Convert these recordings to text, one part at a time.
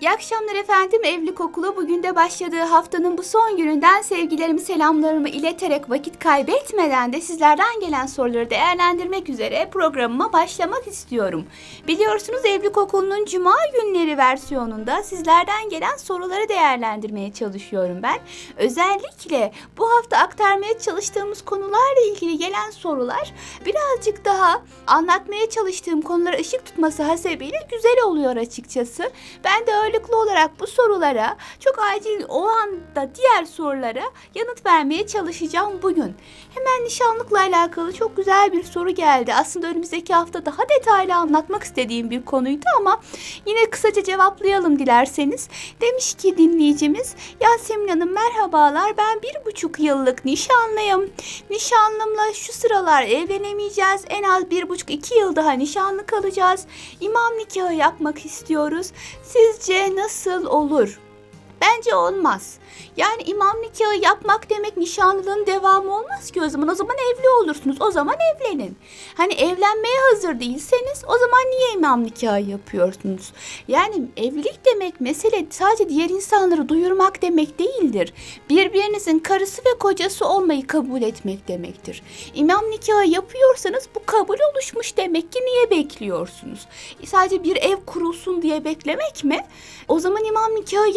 İyi akşamlar efendim. Evlilik Okulu bugün de başladığı haftanın bu son gününden sevgilerimi, selamlarımı ileterek vakit kaybetmeden de sizlerden gelen soruları değerlendirmek üzere programıma başlamak istiyorum. Biliyorsunuz Evlilik Okulu'nun cuma günleri versiyonunda sizlerden gelen soruları değerlendirmeye çalışıyorum ben. Özellikle bu hafta aktarmaya çalıştığımız konularla ilgili gelen sorular birazcık daha anlatmaya çalıştığım konulara ışık tutması hasebiyle güzel oluyor açıkçası. Ben de öyle ağırlıklı olarak bu sorulara çok acil o anda diğer sorulara yanıt vermeye çalışacağım bugün. Hemen nişanlıkla alakalı çok güzel bir soru geldi. Aslında önümüzdeki hafta daha detaylı anlatmak istediğim bir konuydu ama yine kısaca cevaplayalım dilerseniz. Demiş ki dinleyicimiz Yasemin Hanım merhabalar ben bir buçuk yıllık nişanlıyım. Nişanlımla şu sıralar evlenemeyeceğiz. En az bir buçuk iki yıl daha nişanlı kalacağız. İmam nikahı yapmak istiyoruz. Sizce nasıl olur? Bence olmaz. Yani imam nikahı yapmak demek nişanlılığın devamı olmaz ki o zaman. O zaman evli olursunuz. O zaman evlenin. Hani evlenmeye hazır değilseniz o zaman niye imam nikahı yapıyorsunuz? Yani evlilik demek mesele sadece diğer insanları duyurmak demek değildir. Birbirinizin karısı ve kocası olmayı kabul etmek demektir. İmam nikahı yapıyorsanız bu kabul oluşmuş demek ki niye bekliyorsunuz? Sadece bir ev kurulsun diye beklemek mi? O zaman imam nikahı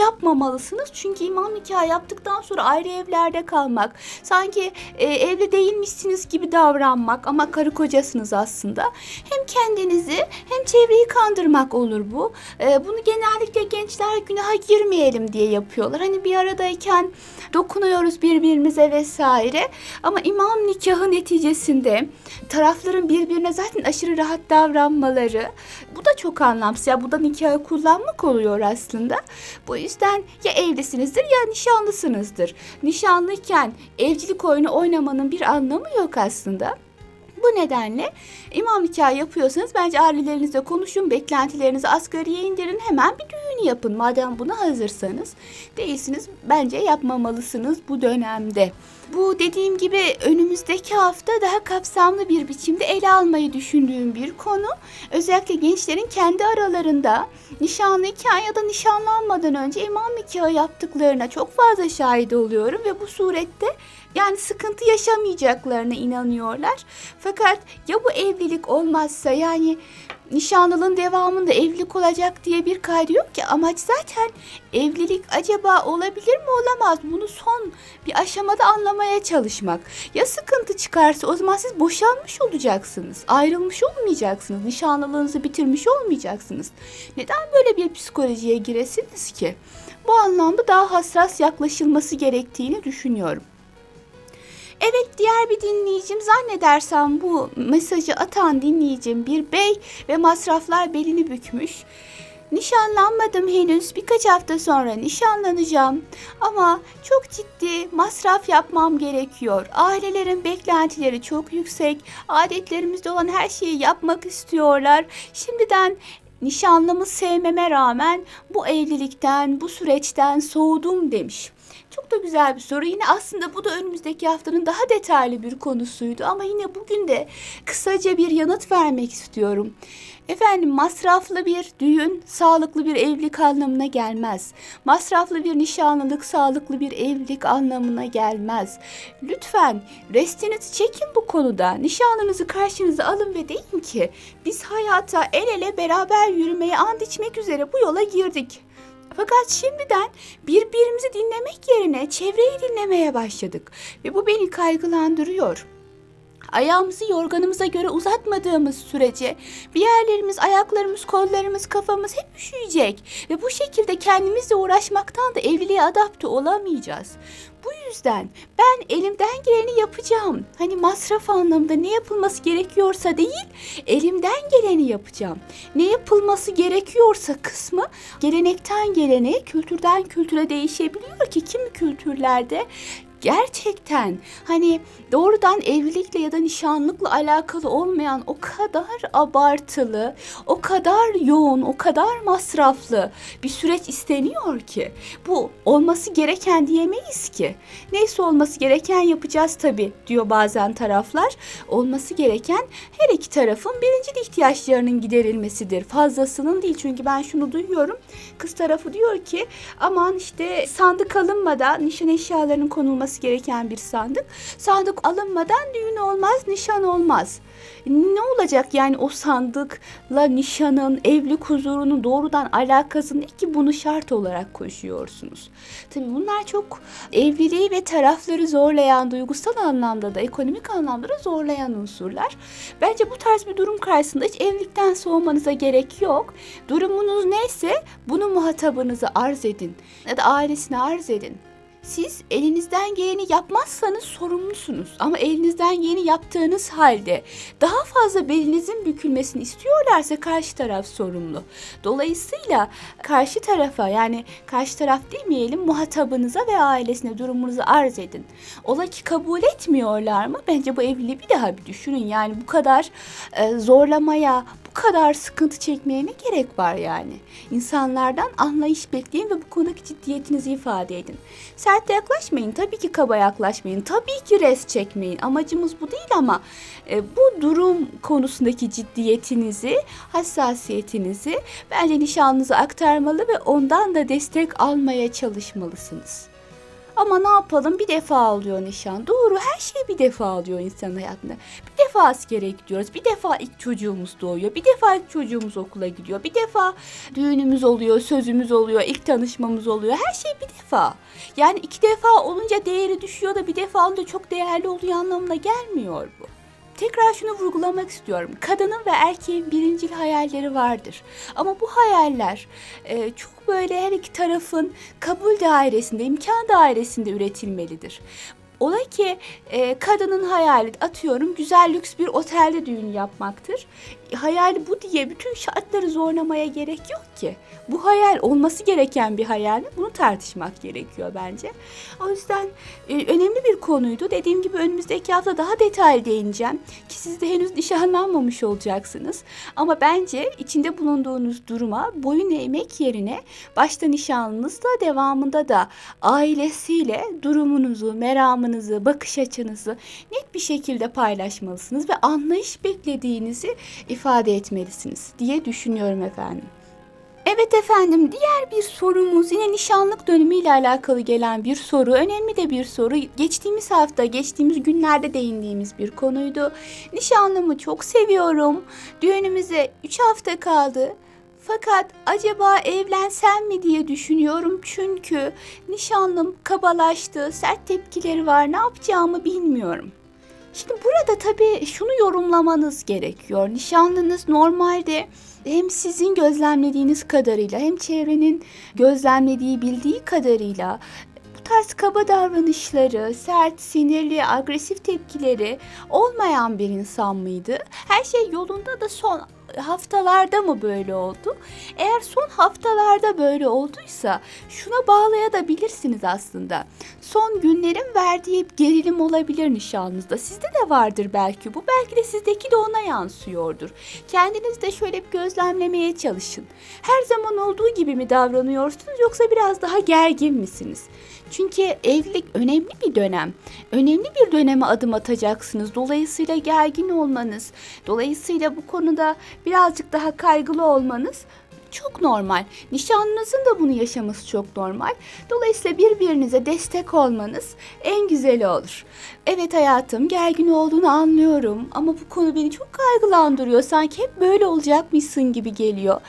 yapmamalısınız. Çünkü imam nikahı yaptıktan sonra ayrı evlerde kalmak, sanki e, evli değilmişsiniz gibi davranmak ama karı kocasınız aslında. Hem kendinizi hem çevreyi kandırmak olur bu. E, bunu genellikle gençler günaha girmeyelim diye yapıyorlar. Hani bir aradayken dokunuyoruz birbirimize vesaire. Ama imam nikahı neticesinde tarafların birbirine zaten aşırı rahat davranmaları bu da çok anlamsız. Ya bu da nikahı kullanmak oluyor aslında. Bu yüzden ya evlisinizdir ya nişanlısınızdır. Nişanlıyken evcilik oyunu oynamanın bir anlamı yok aslında. Bu nedenle imam nikahı yapıyorsanız bence ailelerinizle konuşun, beklentilerinizi asgariye indirin, hemen bir düğün yapın. Madem buna hazırsanız değilsiniz bence yapmamalısınız bu dönemde. Bu dediğim gibi önümüzdeki hafta daha kapsamlı bir biçimde ele almayı düşündüğüm bir konu. Özellikle gençlerin kendi aralarında nişanlıyken ya da nişanlanmadan önce imam nikahı yaptıklarına çok fazla şahit oluyorum ve bu surette yani sıkıntı yaşamayacaklarına inanıyorlar. Fakat ya bu evlilik olmazsa yani nişanlılığın devamında evlilik olacak diye bir kaydı yok ki. Amaç zaten evlilik acaba olabilir mi olamaz bunu son bir aşamada anlamaya çalışmak. Ya sıkıntı çıkarsa o zaman siz boşanmış olacaksınız. Ayrılmış olmayacaksınız. Nişanlılığınızı bitirmiş olmayacaksınız. Neden böyle bir psikolojiye giresiniz ki? Bu anlamda daha hassas yaklaşılması gerektiğini düşünüyorum. Evet diğer bir dinleyicim zannedersem bu mesajı atan dinleyicim bir bey ve masraflar belini bükmüş. Nişanlanmadım henüz. Birkaç hafta sonra nişanlanacağım. Ama çok ciddi masraf yapmam gerekiyor. Ailelerin beklentileri çok yüksek. Adetlerimizde olan her şeyi yapmak istiyorlar. Şimdiden nişanlımı sevmeme rağmen bu evlilikten, bu süreçten soğudum demiş. Çok da güzel bir soru. Yine aslında bu da önümüzdeki haftanın daha detaylı bir konusuydu ama yine bugün de kısaca bir yanıt vermek istiyorum. Efendim masraflı bir düğün sağlıklı bir evlilik anlamına gelmez. Masraflı bir nişanlılık sağlıklı bir evlilik anlamına gelmez. Lütfen restinizi çekin bu konuda. Nişanlınızı karşınıza alın ve deyin ki biz hayata el ele beraber yürümeye and içmek üzere bu yola girdik. Fakat şimdiden birbirimizi dinlemek yerine çevreyi dinlemeye başladık ve bu beni kaygılandırıyor. Ayağımızı yorganımıza göre uzatmadığımız sürece bir yerlerimiz, ayaklarımız, kollarımız, kafamız hep üşüyecek ve bu şekilde kendimizle uğraşmaktan da evliliğe adapte olamayacağız. Bu yüzden ben elimden geleni yapacağım. Hani masraf anlamında ne yapılması gerekiyorsa değil, elimden geleni yapacağım. Ne yapılması gerekiyorsa kısmı gelenekten geleneğe, kültürden kültüre değişebiliyor ki kimi kültürlerde gerçekten hani doğrudan evlilikle ya da nişanlıkla alakalı olmayan o kadar abartılı, o kadar yoğun, o kadar masraflı bir süreç isteniyor ki bu olması gereken diyemeyiz ki. Neyse olması gereken yapacağız tabii diyor bazen taraflar. Olması gereken her iki tarafın birinci ihtiyaçlarının giderilmesidir. Fazlasının değil çünkü ben şunu duyuyorum. Kız tarafı diyor ki aman işte sandık alınmadan nişan eşyalarının konulması gereken bir sandık. Sandık alınmadan düğün olmaz, nişan olmaz. Ne olacak yani o sandıkla nişanın, evlilik huzurunun doğrudan alakası ne ki bunu şart olarak koşuyorsunuz? Tabii bunlar çok evliliği ve tarafları zorlayan, duygusal anlamda da, ekonomik anlamda da zorlayan unsurlar. Bence bu tarz bir durum karşısında hiç evlilikten soğumanıza gerek yok. Durumunuz neyse bunu muhatabınıza arz edin ya da ailesine arz edin. Siz elinizden geleni yapmazsanız sorumlusunuz. Ama elinizden geleni yaptığınız halde daha fazla belinizin bükülmesini istiyorlarsa karşı taraf sorumlu. Dolayısıyla karşı tarafa yani karşı taraf demeyelim muhatabınıza ve ailesine durumunuzu arz edin. Ola ki kabul etmiyorlar mı? Bence bu evliliği bir daha bir düşünün. Yani bu kadar e, zorlamaya, kadar sıkıntı çekmeye ne gerek var yani? İnsanlardan anlayış bekleyin ve bu konudaki ciddiyetinizi ifade edin. Sert yaklaşmayın, tabii ki kaba yaklaşmayın, tabii ki res çekmeyin. Amacımız bu değil ama e, bu durum konusundaki ciddiyetinizi, hassasiyetinizi bence nişanlınıza aktarmalı ve ondan da destek almaya çalışmalısınız. Ama ne yapalım bir defa alıyor nişan. Doğru her şey bir defa alıyor insanın hayatında. Bir defa askere gidiyoruz. Bir defa ilk çocuğumuz doğuyor. Bir defa ilk çocuğumuz okula gidiyor. Bir defa düğünümüz oluyor, sözümüz oluyor, ilk tanışmamız oluyor. Her şey bir defa. Yani iki defa olunca değeri düşüyor da bir defa olunca çok değerli oluyor anlamına gelmiyor bu. Tekrar şunu vurgulamak istiyorum. Kadının ve erkeğin birincil hayalleri vardır. Ama bu hayaller e, çok böyle her iki tarafın kabul dairesinde, imkan dairesinde üretilmelidir. Ola ki e, kadının hayali atıyorum güzel lüks bir otelde düğün yapmaktır. Hayali bu diye bütün şartları zorlamaya gerek yok ki. Bu hayal olması gereken bir hayal mi? Bunu tartışmak gerekiyor bence. O yüzden e, önemli bir konuydu. Dediğim gibi önümüzdeki hafta daha detaylı değineceğim. Ki siz de henüz nişanlanmamış olacaksınız. Ama bence içinde bulunduğunuz duruma boyun eğmek yerine başta nişanlınızla devamında da ailesiyle durumunuzu, meramınızı, bakış açınızı net bir şekilde paylaşmalısınız ve anlayış beklediğinizi ifade etmelisiniz diye düşünüyorum efendim. Evet efendim diğer bir sorumuz yine nişanlık dönemiyle alakalı gelen bir soru. Önemli de bir soru. Geçtiğimiz hafta, geçtiğimiz günlerde değindiğimiz bir konuydu. Nişanlımı çok seviyorum. Düğünümüze 3 hafta kaldı. Fakat acaba evlensem mi diye düşünüyorum çünkü nişanlım kabalaştı, sert tepkileri var, ne yapacağımı bilmiyorum. Şimdi burada tabii şunu yorumlamanız gerekiyor. Nişanlınız normalde hem sizin gözlemlediğiniz kadarıyla hem çevrenin gözlemlediği bildiği kadarıyla bu tarz kaba davranışları, sert, sinirli, agresif tepkileri olmayan bir insan mıydı? Her şey yolunda da son haftalarda mı böyle oldu? Eğer son haftalarda böyle olduysa şuna bağlayabilirsiniz aslında. Son günlerin verdiği gerilim olabilir nişanınızda. Sizde de vardır belki bu. Belki de sizdeki de ona yansıyordur. Kendiniz de şöyle bir gözlemlemeye çalışın. Her zaman olduğu gibi mi davranıyorsunuz yoksa biraz daha gergin misiniz? Çünkü evlilik önemli bir dönem. Önemli bir döneme adım atacaksınız. Dolayısıyla gergin olmanız, dolayısıyla bu konuda birazcık daha kaygılı olmanız çok normal. Nişanlınızın da bunu yaşaması çok normal. Dolayısıyla birbirinize destek olmanız en güzeli olur. Evet hayatım gergin olduğunu anlıyorum ama bu konu beni çok kaygılandırıyor. Sanki hep böyle olacakmışsın gibi geliyor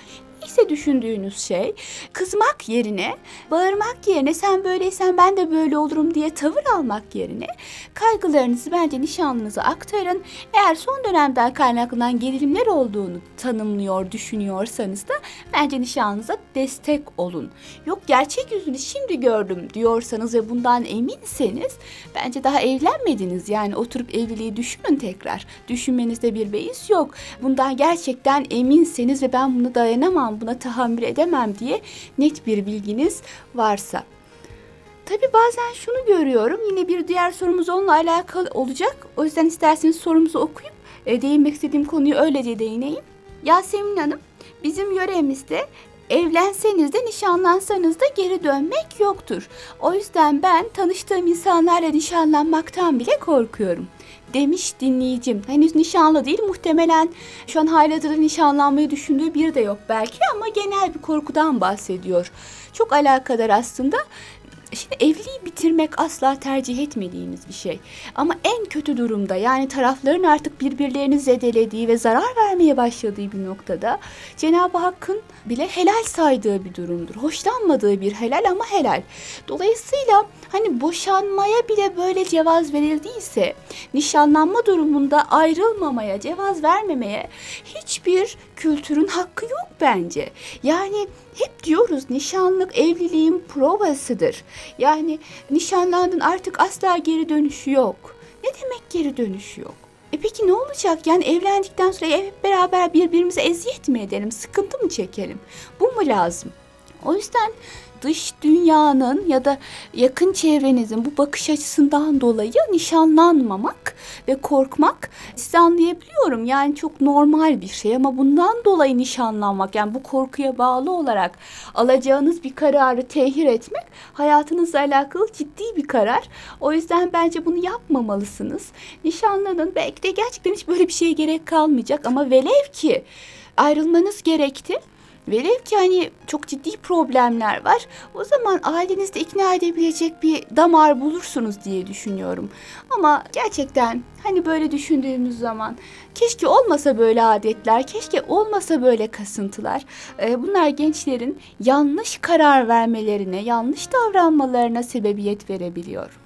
ise düşündüğünüz şey kızmak yerine, bağırmak yerine sen böyleysen ben de böyle olurum diye tavır almak yerine kaygılarınızı bence nişanlınıza aktarın. Eğer son dönemden kaynaklanan gerilimler olduğunu tanımlıyor, düşünüyorsanız da bence nişanlınıza destek olun. Yok gerçek yüzünü şimdi gördüm diyorsanız ve bundan eminseniz bence daha evlenmediniz. Yani oturup evliliği düşünün tekrar. Düşünmenizde bir beis yok. Bundan gerçekten eminseniz ve ben bunu dayanamam buna tahammül edemem diye net bir bilginiz varsa. Tabii bazen şunu görüyorum. Yine bir diğer sorumuz onunla alakalı olacak. O yüzden isterseniz sorumuzu okuyup e, değinmek istediğim konuyu öylece değineyim. Yasemin Hanım, bizim yöremizde evlenseniz de nişanlansanız da geri dönmek yoktur. O yüzden ben tanıştığım insanlarla nişanlanmaktan bile korkuyorum demiş dinleyicim. Henüz nişanlı değil muhtemelen şu an halihazırda nişanlanmayı düşündüğü biri de yok belki ama genel bir korkudan bahsediyor. Çok alakadar aslında. Şimdi evliliği bitirmek asla tercih etmediğimiz bir şey. Ama en kötü durumda yani tarafların artık birbirlerini zedelediği ve zarar vermeye başladığı bir noktada Cenab-ı Hakk'ın bile helal saydığı bir durumdur. Hoşlanmadığı bir helal ama helal. Dolayısıyla hani boşanmaya bile böyle cevaz verildiyse nişanlanma durumunda ayrılmamaya, cevaz vermemeye hiçbir kültürün hakkı yok bence. Yani hep diyoruz nişanlık evliliğin provasıdır. Yani nişanlandın artık asla geri dönüşü yok. Ne demek geri dönüşü yok? E peki ne olacak? Yani evlendikten sonra hep beraber birbirimize eziyet mi edelim? Sıkıntı mı çekelim? Bu mu lazım? O yüzden dış dünyanın ya da yakın çevrenizin bu bakış açısından dolayı nişanlanmamak ve korkmak sizi anlayabiliyorum. Yani çok normal bir şey ama bundan dolayı nişanlanmak yani bu korkuya bağlı olarak alacağınız bir kararı tehir etmek hayatınızla alakalı ciddi bir karar. O yüzden bence bunu yapmamalısınız. Nişanlanın belki de gerçekten hiç böyle bir şeye gerek kalmayacak ama velev ki ayrılmanız gerekti Velev ki hani çok ciddi problemler var. O zaman ailenizde ikna edebilecek bir damar bulursunuz diye düşünüyorum. Ama gerçekten hani böyle düşündüğümüz zaman keşke olmasa böyle adetler, keşke olmasa böyle kasıntılar. Ee, bunlar gençlerin yanlış karar vermelerine, yanlış davranmalarına sebebiyet verebiliyor.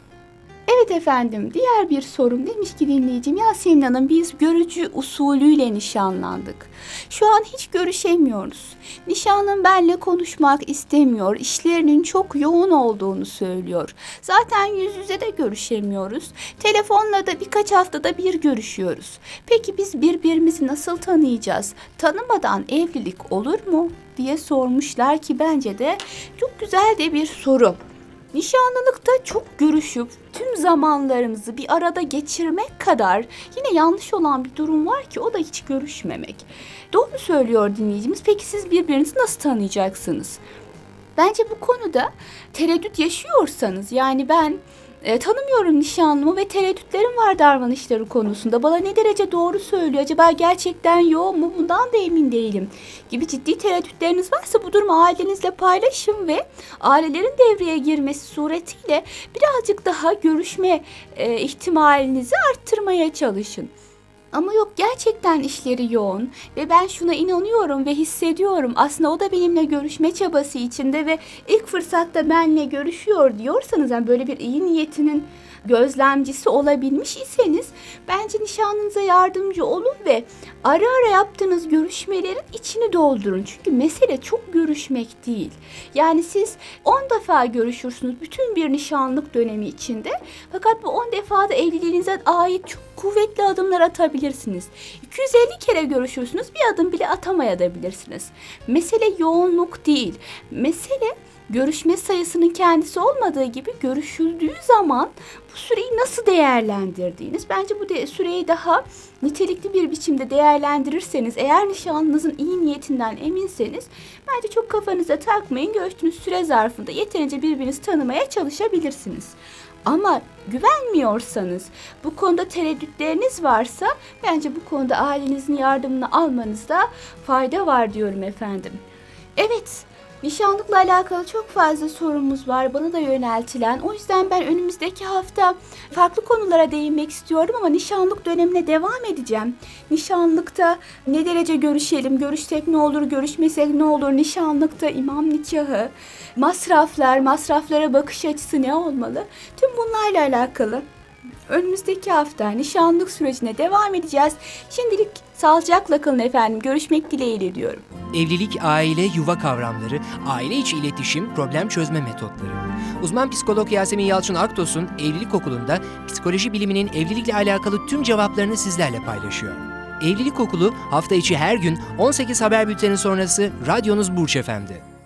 Evet efendim diğer bir sorum demiş ki dinleyicim Yasemin Hanım biz görücü usulüyle nişanlandık. Şu an hiç görüşemiyoruz. Nişanlım benle konuşmak istemiyor. İşlerinin çok yoğun olduğunu söylüyor. Zaten yüz yüze de görüşemiyoruz. Telefonla da birkaç haftada bir görüşüyoruz. Peki biz birbirimizi nasıl tanıyacağız? Tanımadan evlilik olur mu? diye sormuşlar ki bence de çok güzel de bir soru. Nişanlılıkta çok görüşüp tüm zamanlarımızı bir arada geçirmek kadar yine yanlış olan bir durum var ki o da hiç görüşmemek. Doğru söylüyor dinleyicimiz. Peki siz birbirinizi nasıl tanıyacaksınız? Bence bu konuda tereddüt yaşıyorsanız yani ben e, tanımıyorum nişanlımı ve tereddütlerim var davranışları konusunda. Bana ne derece doğru söylüyor? Acaba gerçekten yoğun mu? Bundan da emin değilim. Gibi ciddi tereddütleriniz varsa bu durumu ailenizle paylaşın ve ailelerin devreye girmesi suretiyle birazcık daha görüşme e, ihtimalinizi arttırmaya çalışın. Ama yok gerçekten işleri yoğun ve ben şuna inanıyorum ve hissediyorum. Aslında o da benimle görüşme çabası içinde ve ilk fırsatta benimle görüşüyor diyorsanız yani böyle bir iyi niyetinin gözlemcisi olabilmiş iseniz bence nişanlınıza yardımcı olun ve ara ara yaptığınız görüşmelerin içini doldurun. Çünkü mesele çok görüşmek değil. Yani siz 10 defa görüşürsünüz bütün bir nişanlık dönemi içinde. Fakat bu 10 defada evliliğinize ait çok kuvvetli adımlar atabilirsiniz. 250 kere görüşürsünüz bir adım bile atamayabilirsiniz. Mesele yoğunluk değil. Mesele görüşme sayısının kendisi olmadığı gibi görüşüldüğü zaman bu süreyi nasıl değerlendirdiğiniz. Bence bu de, süreyi daha nitelikli bir biçimde değerlendirirseniz eğer nişanlınızın iyi niyetinden eminseniz bence çok kafanıza takmayın. Görüştüğünüz süre zarfında yeterince birbirinizi tanımaya çalışabilirsiniz. Ama güvenmiyorsanız, bu konuda tereddütleriniz varsa bence bu konuda ailenizin yardımını almanızda fayda var diyorum efendim. Evet, Nişanlıkla alakalı çok fazla sorumuz var bana da yöneltilen. O yüzden ben önümüzdeki hafta farklı konulara değinmek istiyorum ama nişanlık dönemine devam edeceğim. Nişanlıkta ne derece görüşelim, görüşsek ne olur, görüşmesek ne olur, nişanlıkta imam nikahı, masraflar, masraflara bakış açısı ne olmalı? Tüm bunlarla alakalı önümüzdeki hafta nişanlık sürecine devam edeceğiz. Şimdilik sağlıcakla kalın efendim. Görüşmek dileğiyle diyorum. Evlilik, aile, yuva kavramları, aile içi iletişim, problem çözme metotları. Uzman psikolog Yasemin Yalçın Aktos'un Evlilik Okulu'nda psikoloji biliminin evlilikle alakalı tüm cevaplarını sizlerle paylaşıyor. Evlilik Okulu hafta içi her gün 18 haber bülteni sonrası radyonuz Burç Efendi.